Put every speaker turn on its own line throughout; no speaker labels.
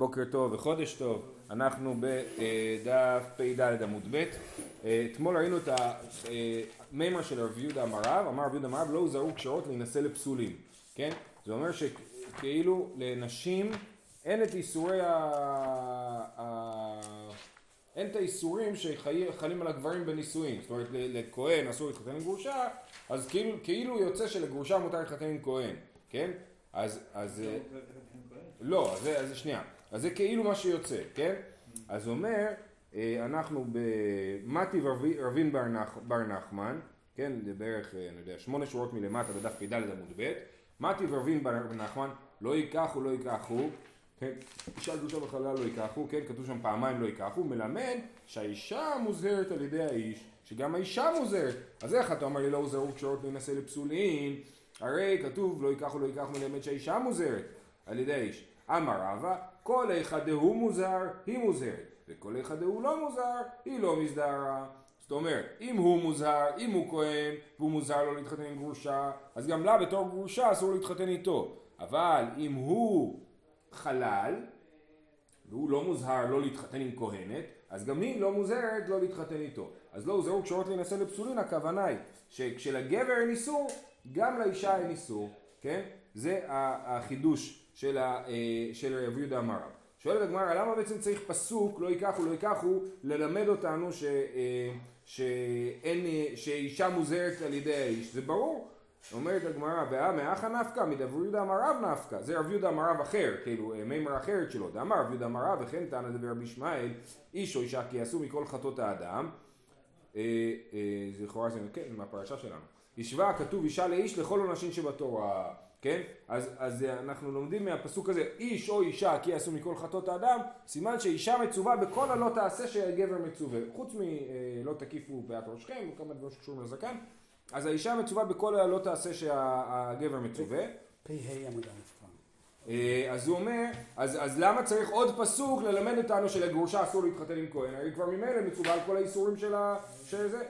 בוקר טוב וחודש טוב, אנחנו בדף פ"ד עמוד ב', אתמול ראינו את המימר של רב יהודה אמריו, אמר רב יהודה אמריו לא הוזהרו קשרות להינשא לפסולים, כן? זה אומר שכאילו לנשים אין את איסורי ה... אין את האיסורים שחלים על הגברים בנישואין, זאת אומרת לכהן אסור להתחתן עם גרושה, אז כאילו, כאילו יוצא שלגרושה מותר להתחתן עם כהן, כן? אז, אז, לא, אז, אז שנייה, אז זה כאילו מה שיוצא, כן? אז אומר, אה, אנחנו במתי רבין בר, נח, בר נחמן, כן, זה בערך, אה, אני יודע, שמונה שורות מלמטה בדף פ"ד עמוד ב', מתי רבין בר נחמן, לא ייקחו, לא ייקחו, כן, אישה גרושה בחלל לא ייקחו, כן, כתוב שם פעמיים לא ייקחו, מלמד שהאישה מוזהרת על ידי האיש, שגם האישה מוזהרת, אז איך אתה אומר לי לא הוזהרו קשרות להינשא לפסולים, הרי כתוב לא ייקחו, לא ייקחו, מלמד שהאישה מוזהרת על ידי האיש. אמר רבא, כל אחד הוא מוזהר, היא מוזהרת, וכל אחד הוא לא מוזהר, היא לא מזדהרה. זאת אומרת, אם הוא מוזהר, אם הוא כהן, והוא מוזהר לא להתחתן עם גרושה, אז גם לה בתור גרושה אסור להתחתן איתו. אבל אם הוא חלל, והוא לא מוזהר לא להתחתן עם כהנת, אז גם היא לא מוזהרת לא להתחתן איתו. אז לא הוזהרו קשורות להינשא לפסולין, הכוונה היא שכשלגבר אין איסור, גם לאישה אין איסור, כן? זה החידוש של, ה, אה, של רב יהודה אמר. שואלת הגמרא למה בעצם צריך פסוק לא ייקחו לא ייקחו ללמד אותנו ש, אה, שאין, שאישה מוזהרת על ידי האיש? זה ברור. אומרת הגמרא ואה מאחה נפקא? מדבר יהודה אמר רב נפקא. זה רב יהודה אמר רב אחר כאילו אה, מימר אחרת שלו. דאמר רב יהודה אמר רב וכן טענה דבר רבי ישמעאל איש או אישה כי יעשו מכל חטאות האדם. זה לכאורה כן מהפרשה שלנו. השווה כתוב אישה לאיש לכל עונשים שבתורה כן? אז, אז אנחנו לומדים מהפסוק הזה, איש או אישה כי יעשו מכל חטאות האדם, סימן שאישה מצווה בכל הלא תעשה שהגבר מצווה. חוץ מלא תקיפו פאת ראשכם וכמה דברים שקשורים לזקן, אז האישה מצווה בכל הלא תעשה שהגבר מצווה.
פ"ה עמוד
אה, אז הוא אומר, אז, אז למה צריך עוד פסוק ללמד אותנו שלגרושה אסור להתחתן עם כהן? הרי כבר ממילא מצווה על כל האיסורים של זה.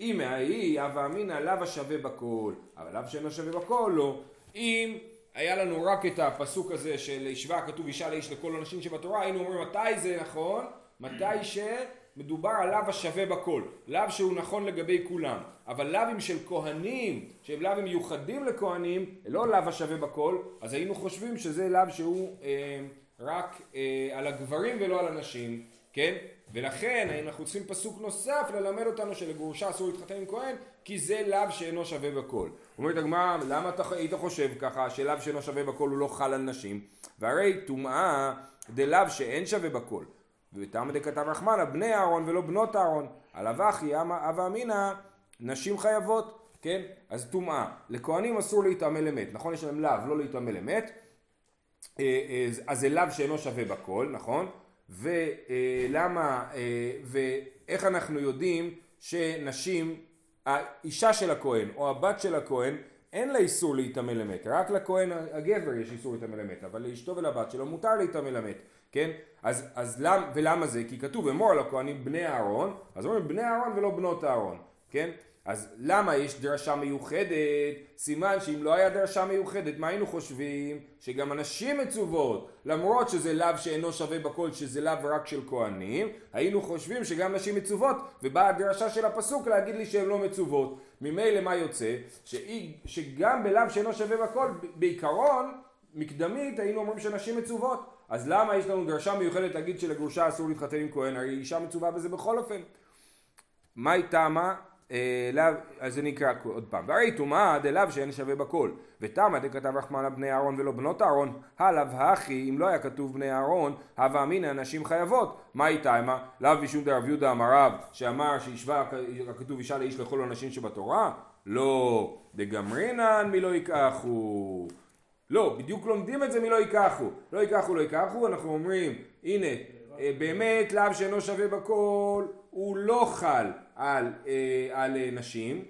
אם ההיא הווה אמינא לאו השווה בכל, אבל לאו שאינו שווה בכל לא. אם היה לנו רק את הפסוק הזה של השווה כתוב אישה לאיש לכל הנשים שבתורה, היינו אומרים מתי זה נכון? מתי שמדובר על לאו השווה בכל, לאו שהוא נכון לגבי כולם, אבל לאווים של כהנים, שהם לאווים מיוחדים לכהנים, לא לאו השווה בכל, אז היינו חושבים שזה לאו שהוא אה, רק אה, על הגברים ולא על הנשים, כן? ולכן אנחנו צריכים פסוק נוסף ללמד אותנו שלגרושה אסור להתחתן עם כהן? כי זה לאו שאינו שווה בכל. אומרת הגמרא למה אתה היית חושב ככה שלאו שאינו שווה בכל הוא לא חל על נשים? והרי טומאה דלאו שאין שווה בכל. ותמה דכתב רחמנה בני אהרון ולא בנות אהרון עליו אחי אבה אמינא נשים חייבות כן? אז טומאה. לכהנים אסור להתעמל אמת נכון יש להם לאו לא להתעמל אמת אה, אה, אז זה לאו שאינו שווה בכל נכון ולמה, אה, ואיך אנחנו יודעים שנשים, האישה של הכהן או הבת של הכהן אין לה איסור להתעמל אמת, רק לכהן הגבר יש איסור להתעמל אמת, אבל לאשתו ולבת שלו מותר להתעמל אמת, כן? אז, אז למ, ולמה זה? כי כתוב אמור על הכהנים בני אהרון, אז אומרים בני אהרון ולא בנות אהרון, כן? אז למה יש דרשה מיוחדת? סימן שאם לא היה דרשה מיוחדת, מה היינו חושבים? שגם הנשים מצוות, למרות שזה לאו שאינו שווה בכל, שזה לאו רק של כהנים, היינו חושבים שגם נשים מצוות, ובאה הדרשה של הפסוק להגיד לי שהן לא מצוות. ממילא מה יוצא? שאי, שגם בלאו שאינו שווה בכל, בעיקרון, מקדמית היינו אומרים שנשים מצוות. אז למה יש לנו דרשה מיוחדת להגיד שלגרושה אסור להתחתן עם כהן? הרי אישה מצווה בזה בכל אופן. מהי תמה? אה, אז זה נקרא עוד פעם, והרי טומאה דלאו שאין שווה בכל, ותמה דכתב רחמנה בני אהרון ולא בנות אהרון, הלאו הכי אם לא היה כתוב בני אהרון, הווה אמינא נשים חייבות, מה היא תמה? לאו משום דרב יהודה אמר רב, שאמר שישבה הכתוב אישה לאיש לכל הנשים שבתורה? לא, דגמרינן מי לא ייקחו. לא, בדיוק לומדים את זה מי לא ייקחו, לא ייקחו לא ייקחו, אנחנו אומרים הנה אה, באמת לאו שאינו שווה בכל הוא לא חל על, אה, על אה, נשים.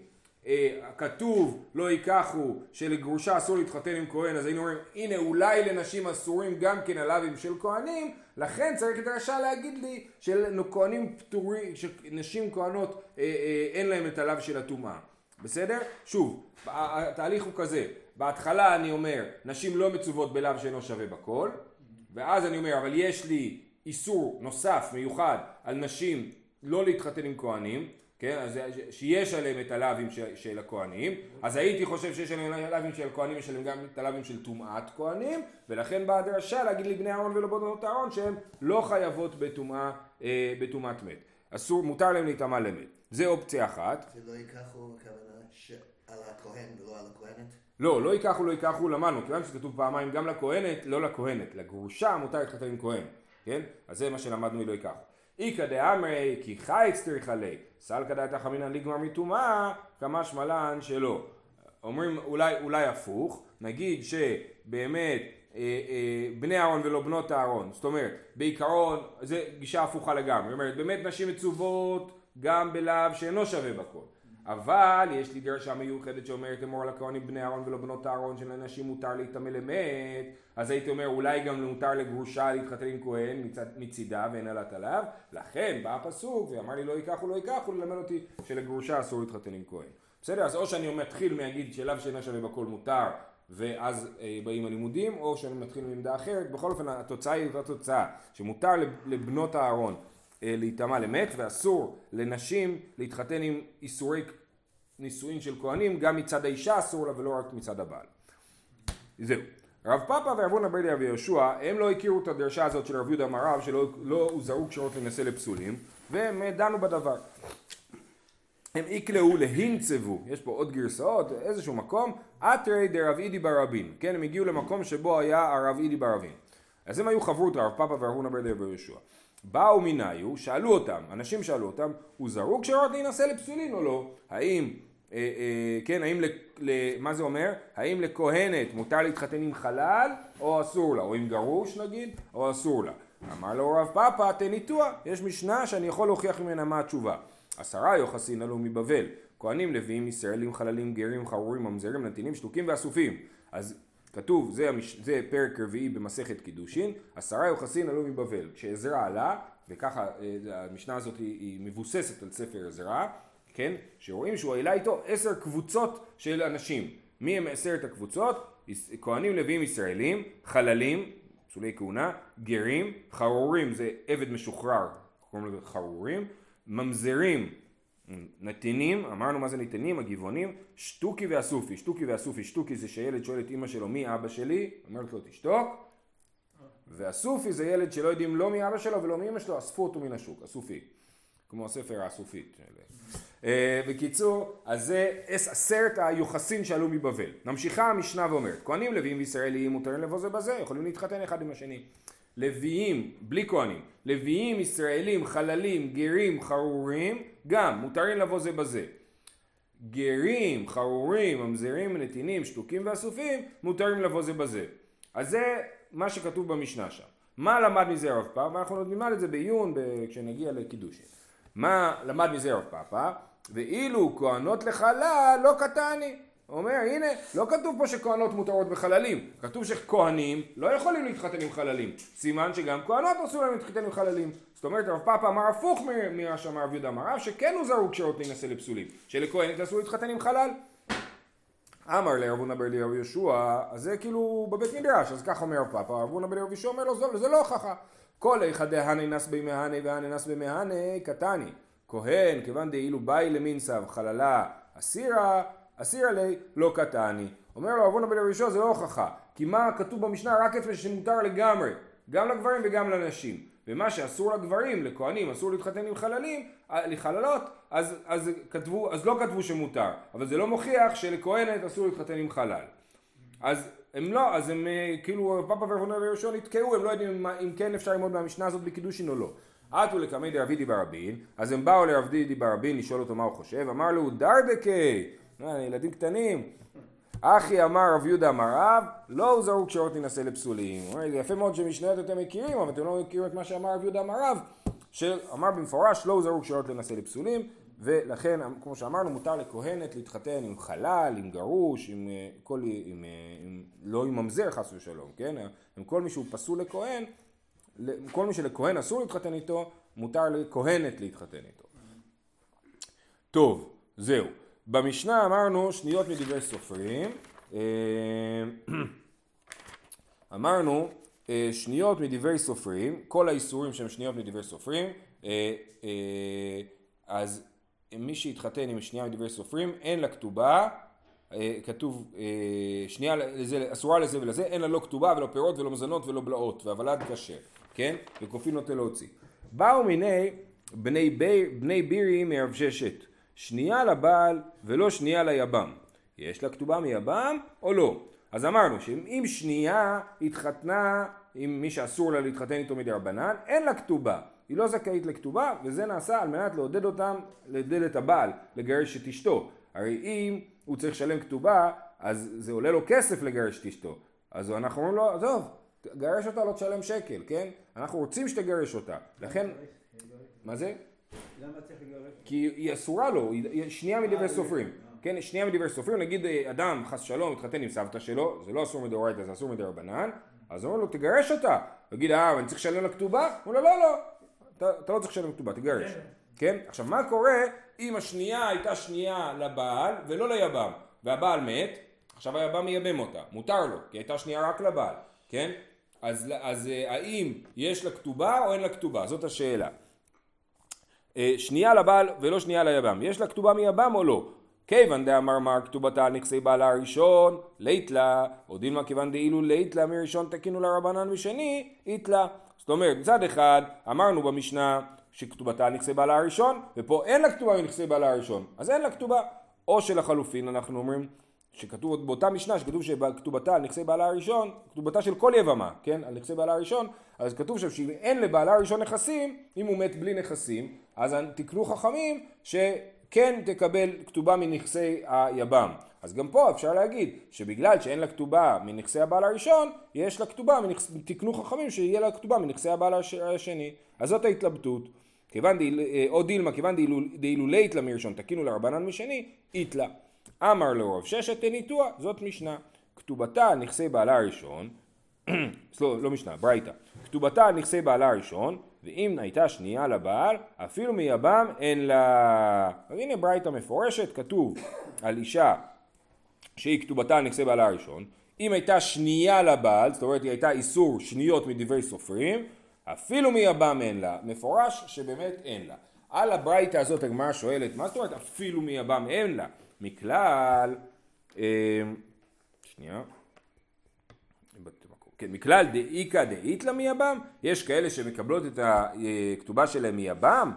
אה, כתוב לא ייקחו שלגרושה אסור להתחתן עם כהן אז היינו אומרים הנה אולי לנשים אסורים גם כן הלאווים של כהנים לכן צריך את הרשע להגיד לי שכהנים פטורים, שנשים כהנות אה, אה, אין להם את הלאו של הטומאה בסדר? שוב התהליך הוא כזה בהתחלה אני אומר נשים לא מצוות בלאו שאינו שווה בכל ואז אני אומר, אבל יש לי איסור נוסף, מיוחד, על נשים לא להתחתן עם כהנים, כן, אז שיש עליהם את הלאווים של, של הכהנים, אז הייתי חושב שיש עליהם הלאווים של הכהנים, יש עליהם גם את הלאווים של טומאת כהנים, ולכן באה הדרשה להגיד לבני אהרון ולא בנות אהרון שהן לא חייבות בטומאה, אה, בטומאת מת. אסור, מותר להם להיטמע למת. זה אופציה אחת.
ולא ייקחו הכוונה שעל הכהן ולא על הכהנת?
לא, לא ייקחו, לא ייקחו, למדנו, כיוון שכתוב פעמיים גם לכהנת, לא לכהנת, לגרושה מותר להתחתן עם כהן, כן? אז זה מה שלמדנו מלא ייקחו. איכא דאמרי כי חייץ צריכה ליה, סלקא דעתא חמינא לגמר מטומאה, כמה שמלן שלא. אומרים אולי, אולי הפוך, נגיד שבאמת אה, אה, בני אהרון ולא בנות אהרון, זאת אומרת בעיקרון זה גישה הפוכה לגמרי, זאת אומרת באמת נשים מצוות גם בלאו שאינו שווה בכל. אבל יש לי דרשה מיוחדת שאומרת אמור על הכהנים בני אהרון ולא בנות אהרון שלנשים מותר להיטמא למת. אז הייתי אומר אולי גם מותר לגרושה להתחתן עם כהן מצד, מצידה ואין עלת עליו. לכן בא הפסוק ואמר לי לא ייקחו לא ייקחו ללמד אותי שלגרושה אסור להתחתן עם כהן. בסדר אז או שאני מתחיל מהגיד שלאו שאינה שווה בכל מותר ואז אה, באים הלימודים או שאני מתחיל מעמדה אחרת. בכל אופן התוצאה היא אותה תוצאה שמותר לבנות אהרון אה, להיטמע למת ואסור לנשים להתחתן עם איסורי נישואין של כהנים גם מצד האישה אסור לה ולא רק מצד הבעל. זהו. רב פאפה ואבונה ברדיה ויהושע הם לא הכירו את הדרשה הזאת של רב יהודה מרב שלא לא הוזרו קשרות להינשא לפסולים והם דנו בדבר. הם יקלעו להינצבו, יש פה עוד גרסאות, איזשהו מקום, אתרי דרב אידי ברבין, כן, הם הגיעו למקום שבו היה הרב אידי ברבין. אז הם היו חברות רב פאפה ואבונה ברדיה ויהושע. באו מניו, שאלו אותם, אנשים שאלו אותם, הוא זרוק כשרות להינשא לפסולין או לא? האם, אה, אה, כן, האם, ל, ל, מה זה אומר? האם לכהנת מותר להתחתן עם חלל או אסור לה? או עם גרוש נגיד, או אסור לה? אמר לו רב פאפה, תניתוע, יש משנה שאני יכול להוכיח ממנה מה התשובה. עשרה יוחסין עלו מבבל, כהנים לוויים ישראלים חללים גרים חרורים ממזרים נתינים שתוקים ואסופים. אז כתוב, זה, המש... זה פרק רביעי במסכת קידושין, עשרה יוחסין עלו מבבל. כשעזרא עלה, וככה אה, המשנה הזאת היא, היא מבוססת על ספר עזרא, כן, שרואים שהוא העלה איתו עשר קבוצות של אנשים. מי הם עשרת הקבוצות? כהנים לוויים ישראלים, חללים, פסולי כהונה, גרים, חרורים זה עבד משוחרר, קוראים לזה חרורים, ממזרים נתינים, אמרנו מה זה נתינים, הגבעונים, שטוקי ואסופי, שטוקי ואסופי, שטוקי זה שילד שואל את אימא שלו מי אבא שלי, אומרת לו תשתוק, ואסופי זה ילד שלא יודעים לא מי אבא שלו ולא מי אמא שלו, אספו אותו מן השוק, אסופי, כמו הספר האסופית. אה, בקיצור, אז זה עשרת היוחסין שעלו מבבל. ממשיכה המשנה ואומרת, כהנים לוויים וישראלים מותרים לבוא זה בזה, יכולים להתחתן אחד עם השני. לוויים, בלי כהנים, לוויים, ישראלים, חללים, גרים, חרורים, גם מותרים לבוא זה בזה. גרים, חרורים, ממזרים, נתינים, שתוקים ואסופים, מותרים לבוא זה בזה. אז זה מה שכתוב במשנה שם. מה למד מזה רב פאפה? אנחנו עוד נלמד את זה בעיון כשנגיע לקידושין. מה למד מזה רב פאפה? ואילו כהנות לחלל לא קטני. אומר, הנה, לא כתוב פה שכהנות מותרות בחללים, כתוב שכהנים לא יכולים להתחתן עם חללים. סימן שגם כהנות אסור להם להתחתן עם חללים. זאת אומרת, הרב פאפה אמר הפוך ממה שאמר רב יהודה אמר, שכן הוא זרוק כשרות להינשא לפסולים, שלכהנת אסור להתחתן עם חלל. אמר לרב הונא בר אליהו יהושע, אז זה כאילו בבית מדרש, אז ככה אומר רב פאפה, רב הונא בר אליהו יהושע אומר לו, זה לא הוכחה. כל איכא דהני נס בי מהני והני נס בי מהני קטני. כהן, כיוון דאילו באי למינצב חללה אסירה אסיר עלי לא קטני. אומר לו אבונה בן הראשון זה לא הוכחה, כי מה כתוב במשנה רק איפה שמותר לגמרי, גם לגברים וגם לנשים. ומה שאסור לגברים, לכהנים, אסור להתחתן עם חללים, אה, לחללות, אז, אז, כתבו, אז לא כתבו שמותר, אבל זה לא מוכיח שלכהנת אסור להתחתן עם חלל. אז הם לא, אז הם אה, כאילו פאפה ורבונה וראשון נתקעו, הם לא יודעים אם כן אפשר ללמוד מהמשנה הזאת בקידושין או לא. עטו לקמי דרבידי ברבין, אז הם באו לרבידי ברבין לשאול אותו מה הוא חושב, אמר לו דרדקי אה, ילדים קטנים. אחי אמר רב יהודה אמר רב, לא הוזרו קשרות להינשא לפסולים. זה יפה מאוד שמשניות אתם מכירים, אבל אתם לא מכירים את מה שאמר רב יהודה אמר רב, שאמר במפורש לא הוזרו קשרות להינשא לפסולים, ולכן, כמו שאמרנו, מותר לכהנת להתחתן עם חלל, עם גרוש, עם אה, כל, עם, אה, עם, לא עם ממזר חס ושלום, כן? עם כל מי שהוא פסול לכהן, כל מי שלכהן אסור להתחתן איתו, מותר לכהנת להתחתן איתו. טוב, זהו. במשנה אמרנו שניות מדברי סופרים, אה, אמרנו אה, שניות מדברי סופרים, כל האיסורים שהם שניות מדברי סופרים, אה, אז מי שהתחתן עם שנייה מדברי סופרים, אין לה כתובה, כתוב שנייה לזה, אסורה לזה ולזה, אין לה לא כתובה ולא פירות ולא מזונות ולא בלעות, והוולד כשר, כן? וכופין נוטה להוציא. באו מיני בני, בי, בני בירי מרב ששת, שנייה לבעל ולא שנייה ליבם. יש לה כתובה מיבם או לא? אז אמרנו שאם שנייה התחתנה עם מי שאסור לה להתחתן איתו מדי רבנן, אין לה כתובה. היא לא זכאית לכתובה, וזה נעשה על מנת לעודד אותם, לעודד את הבעל, לגרש את אשתו. הרי אם הוא צריך לשלם כתובה, אז זה עולה לו כסף לגרש את אשתו. אז אנחנו אומרים לו, עזוב, גרש אותה לא תשלם שקל, כן? אנחנו רוצים שתגרש אותה. לכן... מה זה? כי היא אסורה לו, היא שנייה מדברי
אה,
סופרים.
אה.
כן, שנייה מדברי סופרים, נגיד אה, אדם חס שלום מתחתן עם סבתא שלו, זה לא אסור מדאורייתא, זה אסור מדרבנן, אז אומרים לו תגרש אותה. תגיד, אה, אבל אני צריך לשלם לה כתובה? הוא אומר לו, לא, לא, אתה, אתה לא צריך לשלם כתובה, תגרש. כן? עכשיו, מה קורה אם השנייה הייתה שנייה לבעל ולא ליבם, והבעל מת, עכשיו היבם מייבם אותה, מותר לו, כי הייתה שנייה רק לבעל, כן? אז, אז האם יש לה כתובה או אין לה כתובה? זאת השאלה. אה, שנייה לבעל ולא שנייה ליבם. יש לה כתובה מיבם או לא? כיוון דאמר מר כתובתה על נכסי בעלה הראשון, לית לה, או דילמה כיוון דאילו לית לה מראשון תקינו לרבנן ושני, אית לה. זאת אומרת, מצד אחד אמרנו במשנה שכתובתה על נכסי בעלה הראשון, ופה אין לה כתובה מנכסי בעלה הראשון, אז אין לה כתובה. או שלחלופין אנחנו אומרים שכתוב באותה משנה שכתוב שכתובתה על נכסי בעלה הראשון, כתובתה של כל יבמה, כן, על נכסי בעלה הראשון, אז כתוב שם שאם אין לבעלה הראשון נכסים, אם הוא מת בלי נכסים, אז תקנו חכמים שכן תקבל כתובה מנכסי היבם. אז גם פה אפשר להגיד שבגלל שאין לה כתובה מנכסי הבעל הראשון, יש לה כתובה, מנכס... תקנו חכמים שיהיה לה כתובה מנכסי הבעל השני. אז זאת ההתלבטות. כיוון דהיל, אה, או דילמה, כיוון דהילולית לה מראשון, תקינו לרבנן משני, איתלה. אמר לו רב ששת תניתוע, זאת משנה. כתובתה נכסי בעלה הראשון, לא, לא משנה, ברייתא. כתובתה נכסי בעלה הראשון, ואם הייתה שנייה לבעל, אפילו מיבם אין לה... אז הנה ברייתא מפורשת, כתוב על אישה שהיא כתובתה נכסי בעלה הראשון, אם הייתה שנייה לבעל, זאת אומרת היא הייתה איסור שניות מדברי סופרים, אפילו מיבם אין לה, מפורש שבאמת אין לה. על הברייתא הזאת הגמרא שואלת, מה זאת אומרת אפילו מיבם אין לה? מכלל, אה, שנייה, כן, מכלל דאיכא דאיתלא מיבם, יש כאלה שמקבלות את הכתובה שלהם מיבם,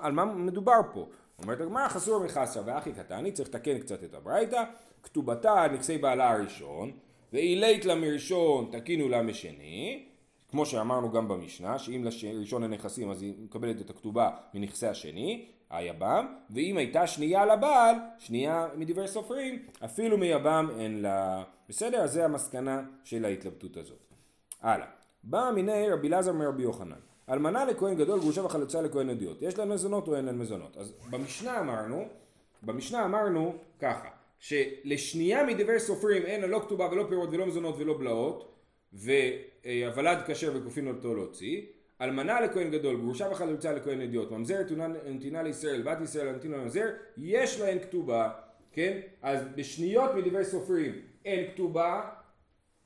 על מה מדובר פה? אומרת הגמרא חסור מחסר ואחי קטני, צריך לתקן קצת את הברייתא, כתובתה נכסי בעלה הראשון, ואילית לה מראשון תקינו לה משני, כמו שאמרנו גם במשנה, שאם לראשון הנכסים אז היא מקבלת את הכתובה מנכסי השני, היבם, ואם הייתה שנייה לבעל, שנייה מדברי סופרים, אפילו מיבם אין לה. בסדר? אז זה המסקנה של ההתלבטות הזאת. הלאה. בא מיני רבי אלעזר מרבי יוחנן. אלמנה לכהן גדול, גרושה וחלוצה לכהן אדיוט. יש להם מזונות או אין להם מזונות? אז במשנה אמרנו, במשנה אמרנו ככה, שלשנייה מדברי סופרים אין לה לא כתובה ולא פירות ולא מזונות ולא בלעות, והוולד כשר וכופין אותו להוציא. אלמנה לכהן גדול, גרושה וחלוצה לכהן אדיוט, ממזרת נתינה לישראל, בת ישראל נתינה לממזר, יש להן כתובה, כן? אז בשניות מדברי סופרים אין כתובה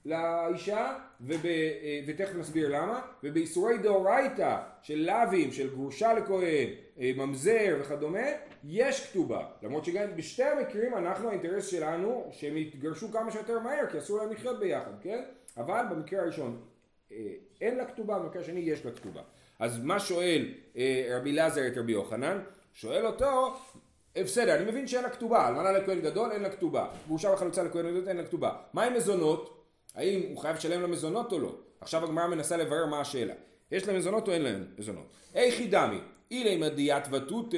לאישה, וב, אה, ותכף נסביר למה, ובאיסורי דאורייתא של לאווים, של גרושה לכהן, אה, ממזר וכדומה, יש כתובה. למרות שגם בשתי המקרים אנחנו, האינטרס שלנו, שהם יתגרשו כמה שיותר מהר, כי אסור להם לחיות ביחד, כן? אבל במקרה הראשון אין לה כתובה, במקרה השני יש לה כתובה. אז מה שואל רבי אלעזר את רבי יוחנן? שואל אותו, אה, בסדר, אני מבין שאין לה כתובה, אלמנה לכהן גדול אין לה כתובה, גרושה וחלוצה לכהן גדול אין לה כתובה. מה עם מזונות? האם הוא חייב לשלם לה מזונות או לא? עכשיו הגמרא מנסה לברר מה השאלה. יש לה מזונות או אין לה מזונות? היכי דמי, אילי מדיית ותות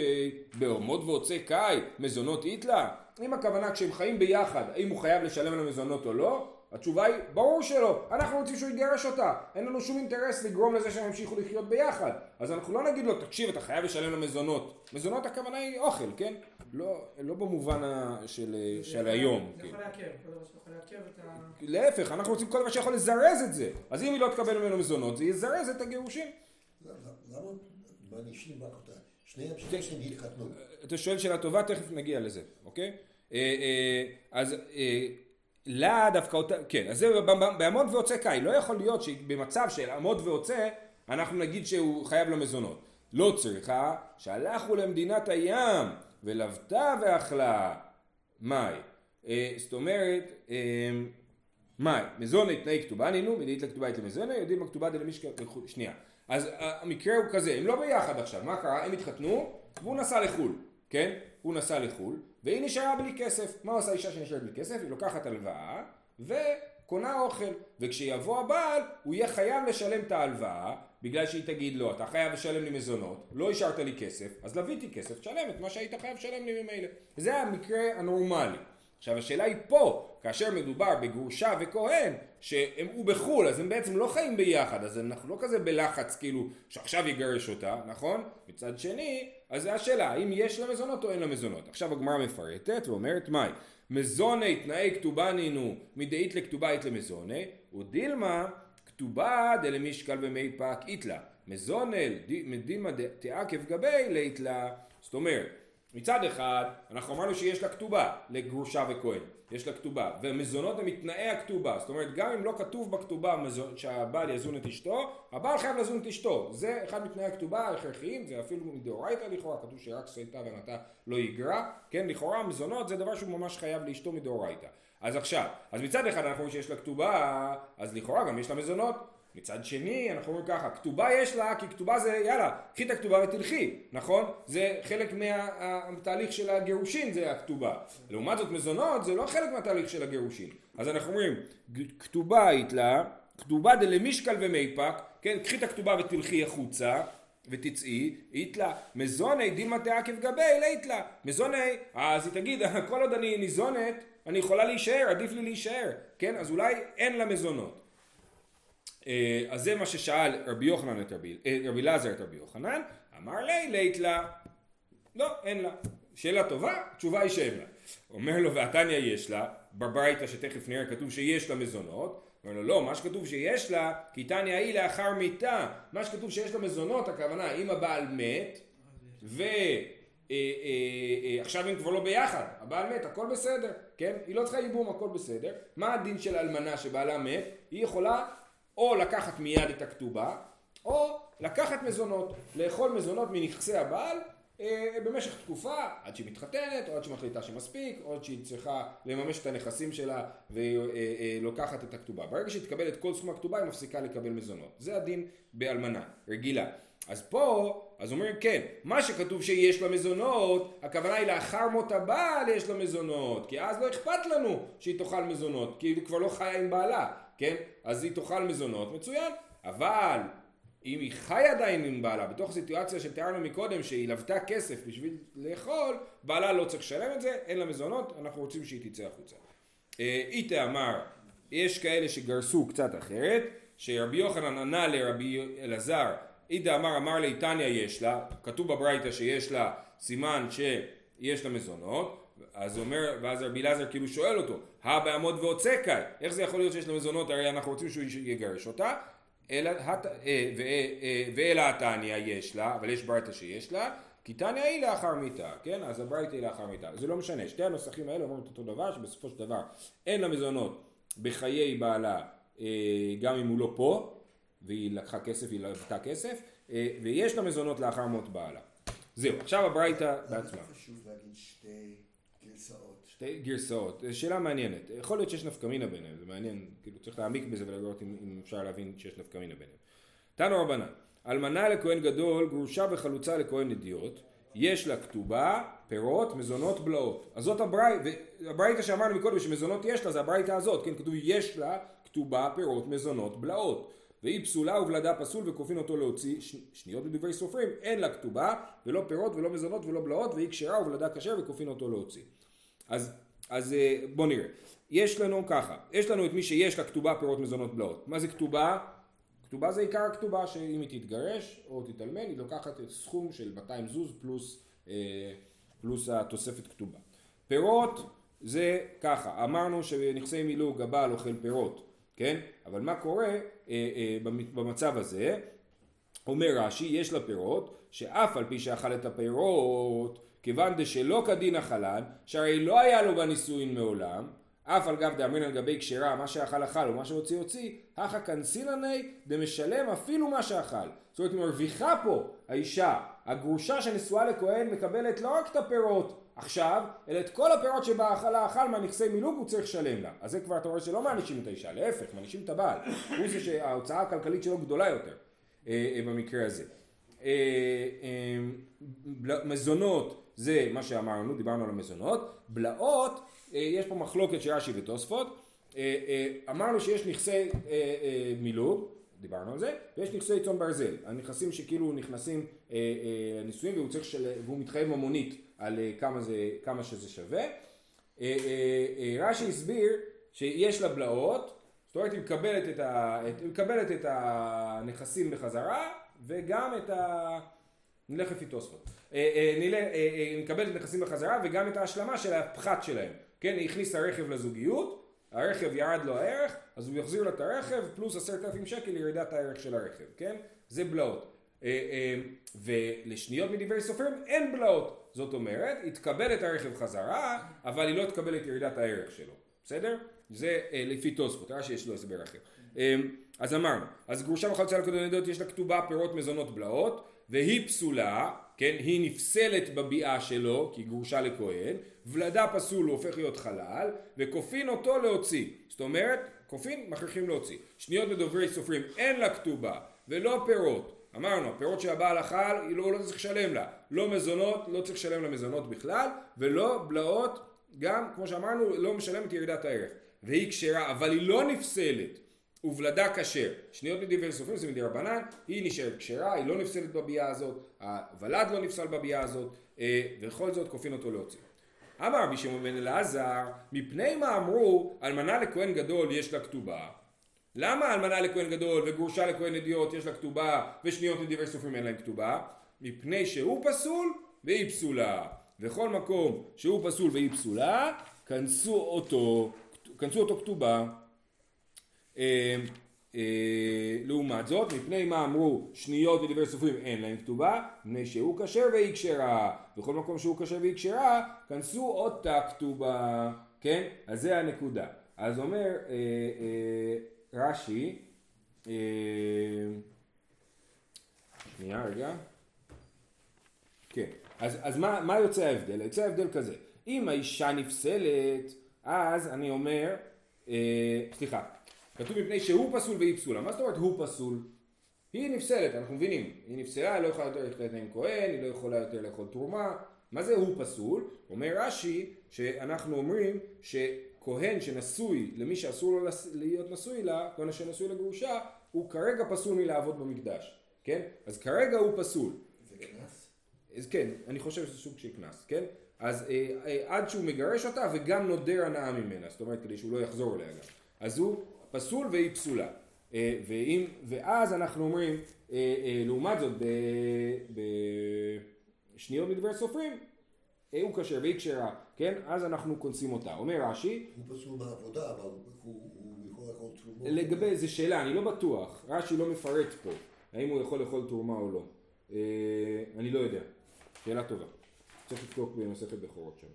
בעומוד ועוצי קאי, מזונות איתלה? אם הכוונה כשהם חיים ביחד, האם הוא חייב לשלם לה מזונות או לא? התשובה היא, ברור שלא, אנחנו רוצים שהוא יגרש אותה, אין לנו שום אינטרס לגרום לזה שהם ימשיכו לחיות ביחד, אז אנחנו לא נגיד לו, תקשיב, אתה חייב לשלם למזונות, מזונות הכוונה היא אוכל, כן? לא, לא במובן של, של היום.
זה
כן.
יכול לעכב, כל דבר שיכול לעכב את ה...
להפך, אנחנו רוצים כל דבר שיכול לזרז את זה, אז אם היא לא תקבל ממנו מזונות, זה יזרז את הגירושים.
למה? אני אשלים רק אותה. שניהם שניהם התחתנו.
אתה שואל שאלה טובה, תכף נגיע לזה, אוקיי? אה, אה, אז אה, לה דווקא אותה, כן, אז זה בעמוד ועוצה קאי, לא יכול להיות שבמצב של עמוד ועוצה אנחנו נגיד שהוא חייב למזונות. לא צריכה, שהלכו למדינת הים ולבתה ואכלה מים. אה, זאת אומרת, אה, מים, מזונת תנאי כתובה נינו, מדעית לכתובה את למזונה, יודעים בכתובה דלמישקה, שנייה. אז המקרה הוא כזה, הם לא ביחד עכשיו, מה קרה? הם התחתנו והוא נסע לחו"ל, כן? הוא נסע לחו"ל והיא נשארה בלי כסף. מה עושה אישה שנשארת בלי כסף? היא לוקחת הלוואה וקונה אוכל. וכשיבוא הבעל הוא יהיה חייב לשלם את ההלוואה בגלל שהיא תגיד לו אתה חייב לשלם לי מזונות, לא השארת לי כסף, אז לוויתי כסף, תשלם את מה שהיית חייב לשלם לי ממילא. זה המקרה הנורמלי. עכשיו השאלה היא פה, כאשר מדובר בגרושה וכהן, שהם הוא בחו"ל, אז הם בעצם לא חיים ביחד, אז אנחנו לא כזה בלחץ כאילו שעכשיו יגרש אותה, נכון? מצד שני, אז זה השאלה, האם יש לה מזונות או אין לה מזונות. עכשיו הגמרא מפרטת ואומרת מהי? מזוני תנאי כתובה נינו מדאית אית למזוני, ודילמה כתובה דלמישקל ומי פק איתלה. מזונל מדילמה תעכב גבי לאיתלה. זאת אומרת, מצד אחד, אנחנו אמרנו שיש לה כתובה לגרושה וכהן, יש לה כתובה, ומזונות הם מתנאי הכתובה, זאת אומרת גם אם לא כתוב בכתובה שהבעל יזון את אשתו, הבעל חייב לזון את אשתו, זה אחד מתנאי הכתובה ההכרחיים, זה אפילו מדאורייתא לכאורה, כתוב שרק סייתה ונתה לא יגרע, כן, לכאורה מזונות זה דבר שהוא ממש חייב לאשתו מדאורייתא. אז עכשיו, אז מצד אחד אנחנו רואים שיש לה כתובה, אז לכאורה גם יש לה מזונות, מצד שני אנחנו אומרים ככה, כתובה יש לה כי כתובה זה יאללה, קחי את הכתובה ותלכי, נכון? זה חלק מהתהליך של הגירושין זה הכתובה. לעומת זאת מזונות זה לא חלק מהתהליך של הגירושין. אז אנחנו אומרים, כתובה היית לה, כתובה דלמישקל ומייפק, כן, קחי את הכתובה ותלכי החוצה. ותצאי, אית לה, מזוני דילמה תעכב גבי, לית לה, מזוני, אז היא תגיד, כל עוד אני ניזונת, אני יכולה להישאר, עדיף לי להישאר, כן? אז אולי אין לה מזונות. אה, אז זה מה ששאל רבי יוחנן את רבי, אה, רבי לזר את רבי יוחנן, אמר לי לית לה, לא, אין לה. שאלה טובה, תשובה היא שאין לה. אומר לו ועתניה יש לה, בברייתא שתכף נראה כתוב שיש לה מזונות, אומר לו לא, מה שכתוב שיש לה, כי תניא היא לאחר מיתה, מה שכתוב שיש לה מזונות, הכוונה אם הבעל מת, ועכשיו אה, הם כבר לא ביחד, הבעל מת, הכל בסדר, כן? היא לא צריכה ייבום, הכל בסדר. מה הדין של אלמנה שבעלה מת? היא יכולה או לקחת מיד את הכתובה, או לקחת מזונות, לאכול מזונות מנכסי הבעל אה, במשך תקופה, עד שהיא מתחתנת, או עד שהיא מחליטה שמספיק, או עד שהיא צריכה לממש את הנכסים שלה ולוקחת אה, אה, את הכתובה. ברגע שהיא תקבל את כל סכום הכתובה, היא מפסיקה לקבל מזונות. זה הדין באלמנה, רגילה. אז פה, אז אומרים כן, מה שכתוב שיש לה מזונות, הכוונה היא לאחר מות הבעל יש לה מזונות, כי אז לא אכפת לנו שהיא תאכל מזונות, כי היא כבר לא חיה עם בעלה. כן? אז היא תאכל מזונות, מצוין. אבל אם היא חיה עדיין עם בעלה, בתוך הסיטואציה שתיארנו מקודם, שהיא לוותה כסף בשביל לאכול, בעלה לא צריך לשלם את זה, אין לה מזונות, אנחנו רוצים שהיא תצא החוצה. אה, איתה אמר, יש כאלה שגרסו קצת אחרת, שרבי יוחנן ענה לרבי אלעזר, איתה אמר, אמר לי, תניא יש לה, כתוב בברייתא שיש לה סימן שיש לה מזונות, אז אומר, ואז רבי אלעזר כאילו שואל אותו, הא בעמוד ועוצקאי, איך זה יכול להיות שיש לה מזונות, הרי אנחנו רוצים שהוא יגרש אותה, אלא, אה, אה, ואלא התניא יש לה, אבל יש ברייתא שיש לה, כי תניא היא לאחר מיתה, כן? אז הברייתא היא לאחר מיתה. זה לא משנה, שתי הנוסחים האלה אומרים את אותו דבר, שבסופו של דבר אין לה מזונות בחיי בעלה, אה, גם אם הוא לא פה, והיא לקחה כסף, היא לקחה כסף, ויש לה מזונות לאחר מות בעלה. זהו, עכשיו הברייתא בעצמה. חשוב להגיד שתי... גרסאות. שתי גרסאות, זו שאלה מעניינת. יכול להיות שיש נפקא מינה ביניהם, זה מעניין, כאילו צריך להעמיק בזה ולראות אם, אם אפשר להבין שיש נפקא מינה ביניהם. תנו רבנן, אלמנה לכהן גדול, גרושה וחלוצה לכהן אדיוט, יש לה כתובה, פירות, מזונות, בלעות. אז זאת הברייתא, הברייתא שאמרנו מקודם שמזונות יש לה, זה הברייתא הזאת, כן, כתוב יש לה כתובה, פירות, מזונות, בלעות. והיא פסולה ובלדה פסול וכופין אותו להוציא ש... שניות בדברי סופרים אין לה כתובה ולא פירות ולא מזונות ולא בלעות והיא כשרה ובלדה כשר וכופין אותו להוציא אז, אז אה, בוא נראה יש לנו ככה יש לנו את מי שיש לה כתובה פירות מזונות בלעות מה זה כתובה? כתובה זה עיקר הכתובה שאם היא תתגרש או תתאלמן היא לוקחת את סכום של 200 זוז פלוס, אה, פלוס התוספת כתובה פירות זה ככה אמרנו שנכסי מילוג הבעל אוכל פירות כן? אבל מה קורה אה, במצב הזה? אומר רש"י, יש לה פירות, שאף על פי שאכל את הפירות, כיוון דשלא כדין אכלן, שהרי לא היה לו בנישואין מעולם, אף על גב דאמרין על גבי כשרה, מה שאכל אכל ומה שהוציא הוציא, הכא קנסילני דמשלם אפילו מה שאכל. זאת אומרת, מרוויחה פה האישה, הגרושה שנשואה לכהן מקבלת לא רק את הפירות עכשיו, אלא את כל הפירות שבה אכלה אכל מהנכסי מילוג הוא צריך לשלם לה. אז זה כבר אתה רואה שלא מענישים את האישה, להפך, מענישים את הבעל. הוא זה שההוצאה הכלכלית שלו גדולה יותר אה, אה, במקרה הזה. אה, אה, מזונות זה מה שאמרנו, דיברנו על המזונות. בלעות, אה, יש פה מחלוקת של רש"י ותוספות. אה, אה, אמרנו שיש נכסי מילוג, דיברנו על זה, ויש נכסי צאן ברזל, הנכסים שכאילו נכנסים אה, אה, נישואים והוא של... והוא מתחייב ממונית על כמה, זה, כמה שזה שווה. רש"י הסביר שיש לה בלעות, זאת אומרת היא מקבלת את, ה, את, מקבלת את הנכסים בחזרה וגם את ה... נלך לפי תוספות. אה, אה, אה, מקבלת את הנכסים בחזרה וגם את ההשלמה של הפחת שלהם. כן, היא הכניסה רכב לזוגיות, הרכב ירד לו הערך, אז הוא יחזיר לה את הרכב פלוס עשרת אלפים שקל ירידת הערך של הרכב, כן? זה בלעות. ולשניות מדברי סופרים אין בלעות. זאת אומרת, היא תקבל את הרכב חזרה, אבל היא לא תקבל את ירידת הערך שלו. בסדר? זה לפי תוספות, ראה שיש לו הסבר אחר. אז אמרנו, אז גרושה וחלוצה לקודן עדות יש לה כתובה פירות מזונות בלעות, והיא פסולה, כן, היא נפסלת בביאה שלו, כי היא גרושה לכהן, ולדה פסול הוא הופך להיות חלל, וכופין אותו להוציא. זאת אומרת, כופין מכריחים להוציא. שניות לדוברי סופרים אין לה כתובה, ולא פירות. אמרנו, הפירות שהבעל אכל, היא לא, לא צריך לשלם לה. לא מזונות, לא צריך לשלם לה מזונות בכלל, ולא בלעות, גם, כמו שאמרנו, לא משלם את ירידת הערך. והיא כשרה, אבל היא לא נפסלת. ובלדה כשר. שניות מדברי סופרים זה מדי רבנן, היא נשארת כשרה, היא לא נפסלת בביאה הזאת, הוולד לא נפסל בביאה הזאת, אה, ובכל זאת כופין אותו להוציא. אמר רבי שמעון בן אלעזר, מפני מה אמרו, אלמנה לכהן גדול יש לה כתובה. למה אלמנה לכהן גדול וגרושה לכהן אדיוט יש לה כתובה ושניות לדברי סופרים אין להם כתובה? מפני שהוא פסול והיא פסולה. וכל מקום שהוא פסול והיא פסולה, כנסו אותו, כנסו אותו כתובה. אה, אה, לעומת זאת, מפני מה אמרו שניות לדברי סופרים אין להם כתובה, מפני שהוא כשר והיא כשרה, בכל מקום שהוא כשר והיא כשרה, כנסו אותה כתובה, כן? אז זה הנקודה. אז אומר אה, אה, רש"י, אה, שנייה רגע, כן, אז, אז מה, מה יוצא ההבדל? יוצא ההבדל כזה, אם האישה נפסלת, אז אני אומר, אה, סליחה, כתוב מפני שהוא פסול והיא פסולה, מה זאת אומרת הוא פסול? היא נפסלת, אנחנו מבינים, היא נפסלה, היא לא יכולה יותר להתחתן עם כהן, היא לא יכולה יותר לאכול תרומה, מה זה הוא פסול? אומר רש"י שאנחנו אומרים שכהן שנשוי למי שאסור לו להיות נשוי לה, כהן שנשוי לגרושה, הוא כרגע פסול מלעבוד במקדש, כן? אז כרגע הוא פסול.
זה קנס?
אז כן, אני חושב שזה סוג של קנס, כן? אז אה, אה, עד שהוא מגרש אותה וגם נודר הנאה ממנה, זאת אומרת כדי שהוא לא יחזור אליה גם. אז הוא פסול והיא פסולה. אה, ואם, ואז אנחנו אומרים, אה, אה, לעומת זאת, בשניות מדברי סופרים, הוא כשר והיא כשרה, כן? אז אנחנו כונסים אותה. אומר רש"י,
הוא פסול מהעבודה, אבל הוא- יכול לאכול תרומות.
לגבי, זו שאלה, אני לא בטוח, רש"י לא מפרט פה, האם הוא יכול לאכול תרומה או לא. אני לא יודע, שאלה טובה. צריך לבדוק במסכת בכורות שם.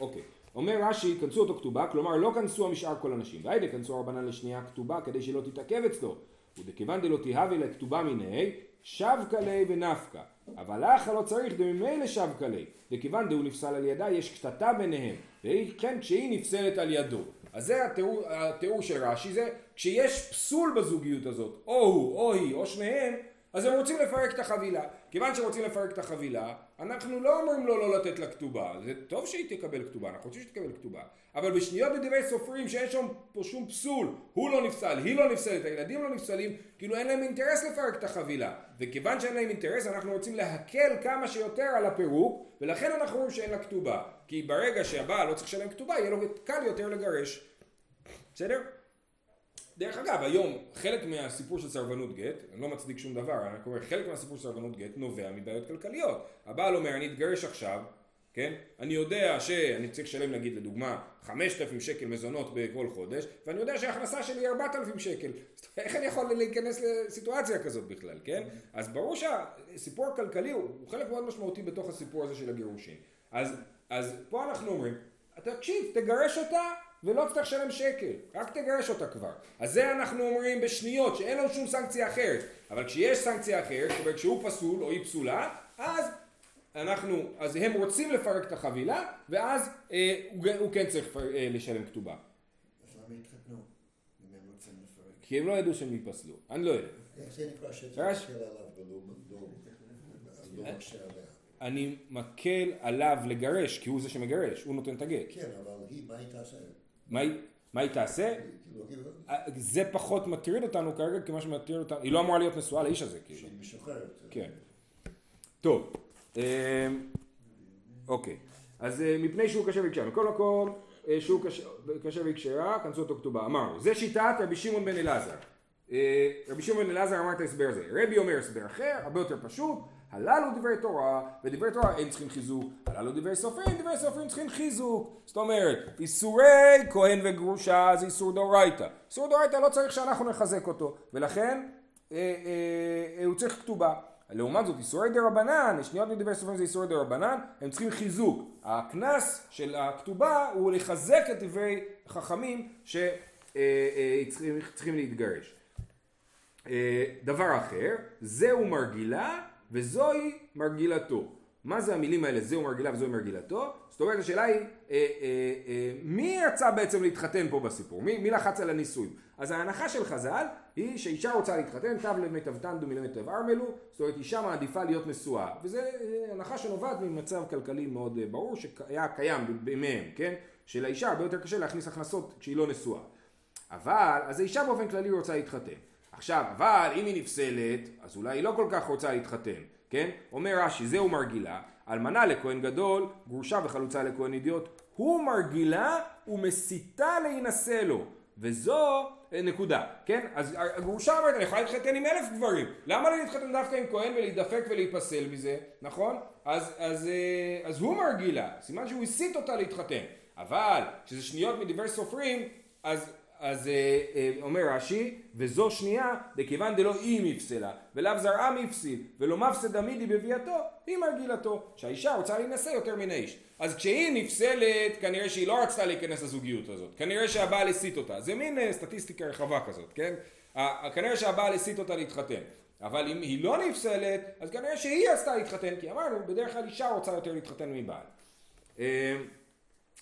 אוקיי, אומר רש"י, כנסו אותו כתובה, כלומר לא כנסו המשאר כל הנשים. והיידה כנסו רבנן לשנייה כתובה כדי שלא תתעכב אצלו. ודכיוון דלא תהווה לה כתובה מיניה, שבקה ליה ונפקא. אבל לך לא צריך דממילא שבקה ליה. דכיוון דהוא נפסל על ידה, יש קטטה ביניהם. וכן כשהיא נפסלת על ידו. אז זה התיאור, התיאור של רש"י, זה כשיש פסול בזוגיות הזאת, או הוא, או היא, או שניהם, אז הם רוצים לפרק את החבילה. כיוון שרוצים לפרק את החבילה, אנחנו לא אומרים לו לא לתת לה כתובה. זה טוב שהיא תקבל כתובה, אנחנו רוצים שתקבל כתובה. אבל בשניות בדברי סופרים שאין שם פה שום פסול, הוא לא נפסל, היא לא נפסלת, הילדים לא נפסלים, כאילו אין להם אינטרס לפרק את החבילה. וכיוון שאין להם אינטרס, אנחנו רוצים להקל כמה שיותר על הפירוק, ולכן אנחנו אומרים שאין לה כתובה. כי ברגע שהבעל לא צריך לשלם כתובה, יהיה לו קל יותר לגרש. בסדר? דרך אגב, היום חלק מהסיפור של סרבנות גט, אני לא מצדיק שום דבר, אני אומר, חלק מהסיפור של סרבנות גט נובע מבעיות כלכליות. הבעל אומר, אני אתגרש עכשיו, כן? אני יודע שאני צריך לשלם נגיד לדוגמה 5,000 שקל מזונות בכל חודש, ואני יודע שההכנסה שלי היא 4,000 שקל. איך אני יכול להיכנס לסיטואציה כזאת בכלל, כן? אז ברור שהסיפור הכלכלי הוא חלק מאוד משמעותי בתוך הסיפור הזה של הגירושין. אז, אז פה אנחנו אומרים, תקשיב, תגרש אותה ולא תצטרך לשלם שקל, רק תגרש אותה כבר. אז זה אנחנו אומרים בשניות, שאין לנו שום סנקציה אחרת. אבל כשיש סנקציה אחרת, זאת אומרת שהוא פסול או היא פסולה, אז אנחנו, אז הם רוצים לפרק את החבילה, ואז אה, הוא, הוא כן צריך אה, לשלם כתובה.
אז למה התחתנו?
כי הם לא ידעו שהם ייפסלו. אני לא יודע.
איך זה נקרא שאתה?
אני מקל עליו לגרש, כי הוא זה שמגרש, הוא נותן את הגט.
כן, אבל היא, מה היא תעשה?
מה היא, מה היא תעשה? זה פחות מטריד אותנו כרגע, כי מה שמטריד אותנו, היא לא אמורה להיות נשואה לאיש הזה, כאילו.
שהיא משוחררת.
כן. טוב, אמ, אוקיי. אז אה, מפני שהוא קשה ויקשרה. מכל מקום, אה, שהוא קשה- ויקשרה, כנסו אותו כתובה. אמרנו, זה שיטת רבי שמעון בן אלעזר. אה, רבי שמעון בן אלעזר אמר את ההסבר הזה. רבי אומר הסבר אחר, הרבה יותר פשוט. הללו דברי תורה, ודברי תורה אין צריכים חיזוק. הללו דברי סופרים, דברי סופרים צריכים חיזוק. זאת אומרת, איסורי כהן וגרושה זה איסור דאורייתא. איסור דאורייתא לא צריך שאנחנו נחזק אותו, ולכן אה, אה, אה, הוא צריך כתובה. לעומת זאת איסורי דה רבנן, שניות מדברי סופרים זה איסורי דה רבנן, הם צריכים חיזוק. הקנס של הכתובה הוא לחזק את דברי חכמים שצריכים צריכים להתגרש. אה, דבר אחר, זהו מרגילה וזוהי מרגילתו. מה זה המילים האלה, זהו מרגילה וזוהי מרגילתו? זאת אומרת השאלה היא, אה, אה, אה, מי יצא בעצם להתחתן פה בסיפור? מי, מי לחץ על הנישואים? אז ההנחה של חז"ל היא שאישה רוצה להתחתן, תב למיטבתן דו מלמיטב ארמלו, זאת אומרת אישה מעדיפה להיות נשואה, וזו הנחה שנובעת ממצב כלכלי מאוד אה, ברור שהיה קיים בימיהם, כן? שלאישה הרבה יותר קשה להכניס הכנסות כשהיא לא נשואה. אבל, אז האישה באופן כללי רוצה להתחתן. עכשיו, אבל אם היא נפסלת, אז אולי היא לא כל כך רוצה להתחתן, כן? אומר רש"י, זהו מרגילה, אלמנה לכהן גדול, גרושה וחלוצה לכהן אידיוט, הוא מרגילה ומסיתה להינשא לו, וזו אה, נקודה, כן? אז הגרושה אומרת, אני יכולה להתחתן עם אלף גברים, למה לי להתחתן דווקא עם כהן ולהידפק ולהיפסל מזה, נכון? אז, אז, אה, אז הוא מרגילה, סימן שהוא הסית אותה להתחתן, אבל כשזה שניות מדברי סופרים, אז אז אה, אה, אומר רש"י, וזו שנייה, דכיוון דלא היא מפסלה, ולאו זרעה מפסיד, ולא מפסד עמידי בביאתו, היא מרגילתו, שהאישה רוצה להינשא יותר מן האיש. אז כשהיא נפסלת, כנראה שהיא לא רצתה להיכנס לזוגיות הזאת, כנראה שהבעל הסית אותה, זה מין אה, סטטיסטיקה רחבה כזאת, כן? כנראה שהבעל הסית אותה להתחתן. אבל אם היא לא נפסלת, אז כנראה שהיא רצתה להתחתן, כי אמרנו, בדרך כלל אישה רוצה יותר להתחתן מבעל.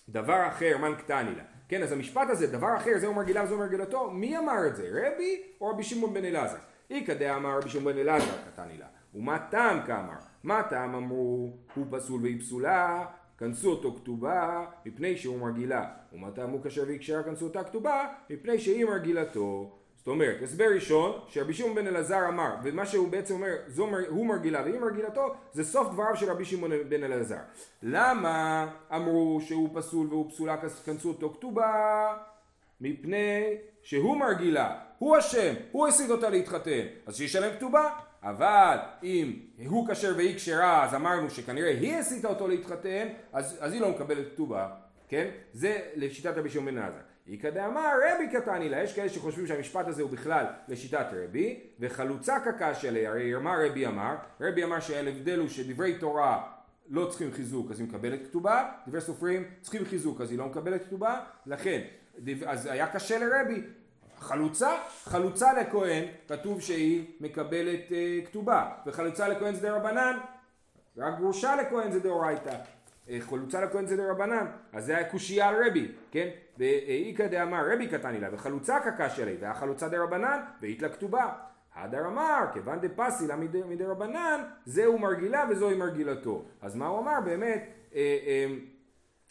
דבר אחר, מן קטני לה. כן, אז המשפט הזה, דבר אחר, זהו מרגילה וזהו מרגילתו, מי אמר את זה? רבי או רבי שמעון בן אלעזר? איכא דאמר רבי שמעון בן אלעזר, קטני לה. ומה טעם כאמר? מה טעם אמרו, הוא פסול והיא פסולה, כנסו אותו כתובה, מפני שהוא מרגילה. ומה טעם הוא כאשר ויקשרה כנסו אותה כתובה, מפני שהיא מרגילתו. זאת אומרת, הסבר ראשון, שרבי שמעון בן אלעזר אמר, ומה שהוא בעצם אומר, זו מר, הוא מרגילה והיא מרגילתו, זה סוף דבריו של רבי שמעון בן אלעזר. למה אמרו שהוא פסול והוא פסולה, כנסו אותו כתובה? מפני שהוא מרגילה, הוא אשם, הוא הסית אותה להתחתן, אז שישלם כתובה. אבל אם הוא כשר והיא כשרה, אז אמרנו שכנראה היא הסיתה אותו להתחתן, אז, אז היא לא מקבלת כתובה, כן? זה לשיטת רבי שמעון בן אלעזר. איכא דאמר רבי קטני לה, יש כאלה שחושבים שהמשפט הזה הוא בכלל לשיטת רבי, וחלוצה קקש עליה, הרי מה רבי אמר? רבי אמר שההבדל הוא שדברי תורה לא צריכים חיזוק אז היא מקבלת כתובה, דברי סופרים צריכים חיזוק אז היא לא מקבלת כתובה, לכן, אז היה קשה לרבי, חלוצה, חלוצה לכהן, כתוב שהיא מקבלת uh, כתובה, וחלוצה לכהן זה דה רבנן, רק גרושה לכהן זה דאורייתא. אה, חלוצה לכהן זה דרבנן, אז זה היה קושייה על רבי, כן? ואיכא דאמר רבי קטני לה, וחלוצה קקש עלי, והיה חלוצה דרבנן, ואית לה כתובה. הדר אמר, כיוון דפסי לה מד- מדרבנן, זהו מרגילה וזוהי מרגילתו. אז מה הוא אמר? באמת, אה, אה,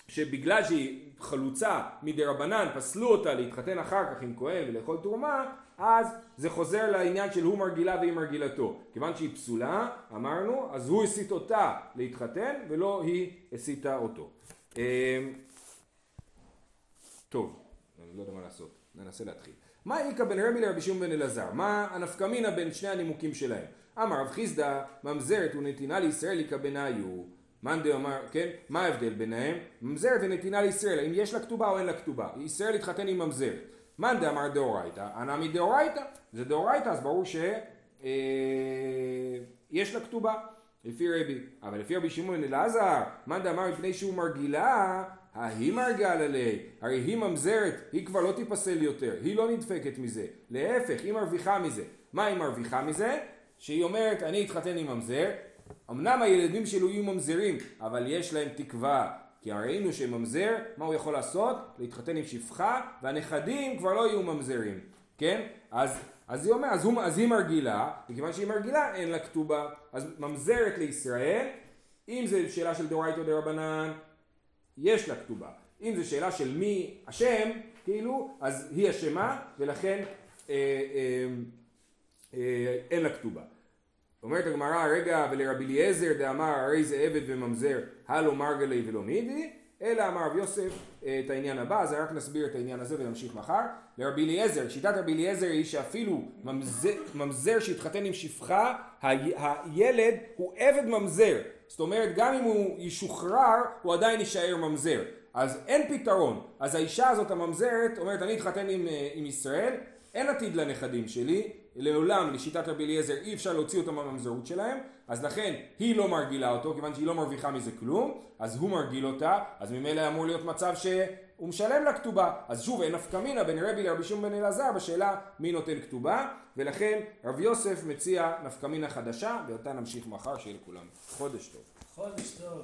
שבגלל שהיא חלוצה מדרבנן, פסלו אותה להתחתן אחר כך עם כהן ולאכול תרומה, אז זה חוזר לעניין של הוא מרגילה והיא מרגילתו. כיוון שהיא פסולה, אמרנו, אז הוא הסית אותה להתחתן ולא היא הסיתה אותו. אמ, טוב, אני לא יודע מה לעשות, ננסה להתחיל. מה איכא בין רבי לרבי שמעון בן אלעזר? מה הנפקמינה בין שני הנימוקים שלהם? אמר רב חיסדא, ממזרת ונתינה לישראל איכא בניו. מאן דאמר, כן? מה ההבדל ביניהם? ממזרת ונתינה לישראל, האם יש לה כתובה או אין לה כתובה? ישראל התחתן עם ממזרת. מאן דאמר דאורייתא, ענה מדאורייתא. זה דאורייתא, אז ברור ש... אה, לה כתובה. לפי רבי, אבל לפי רבי שמעון אלעזר, מאן דאמר מפני שהוא מרגילה, ההיא מרגל עלי, הרי היא ממזרת, היא כבר לא תיפסל יותר, היא לא נדפקת מזה, להפך, היא מרוויחה מזה. מה היא מרוויחה מזה? שהיא אומרת, אני אתחתן עם ממזר, אמנם הילדים שלו יהיו ממזרים, אבל יש להם תקווה. כי ראינו שממזר, מה הוא יכול לעשות? להתחתן עם שפחה, והנכדים כבר לא יהיו ממזרים, כן? אז, אז היא אומרת, אז, אז היא מרגילה, וכיוון שהיא מרגילה, אין לה כתובה. אז ממזרת לישראל, אם זה שאלה של דאורייתא דרבנן, יש לה כתובה. אם זו שאלה של מי אשם, כאילו, אז היא אשמה, ולכן אה, אה, אה, אין לה כתובה. אומרת הגמרא, רגע, ולרבי אליעזר דאמר, הרי זה עבד וממזר, הלו מרגלי ולא מידי, אלא אמר רבי יוסף אה, את העניין הבא, אז רק נסביר את העניין הזה ונמשיך מחר. לרבי אליעזר, שיטת רבי אליעזר היא שאפילו ממזר, ממזר שהתחתן עם שפחה, ה, הילד הוא עבד ממזר. זאת אומרת, גם אם הוא ישוחרר, הוא עדיין יישאר ממזר. אז אין פתרון. אז האישה הזאת הממזרת אומרת, אני אתחתן עם, אה, עם ישראל, אין עתיד לנכדים שלי, לעולם לשיטת רבי אליעזר אי אפשר להוציא אותם מהממזרות שלהם, אז לכן היא לא מרגילה אותו, כיוון שהיא לא מרוויחה מזה כלום, אז הוא מרגיל אותה, אז ממילא אמור להיות מצב שהוא משלם לה כתובה. אז שוב אין נפקא מינה בין רבי לרבי שמעון בן אלעזר בשאלה מי נותן כתובה, ולכן רבי יוסף מציע נפקא חדשה, ואותה נמשיך מחר, שיהיה לכולם חודש טוב.
חודש טוב.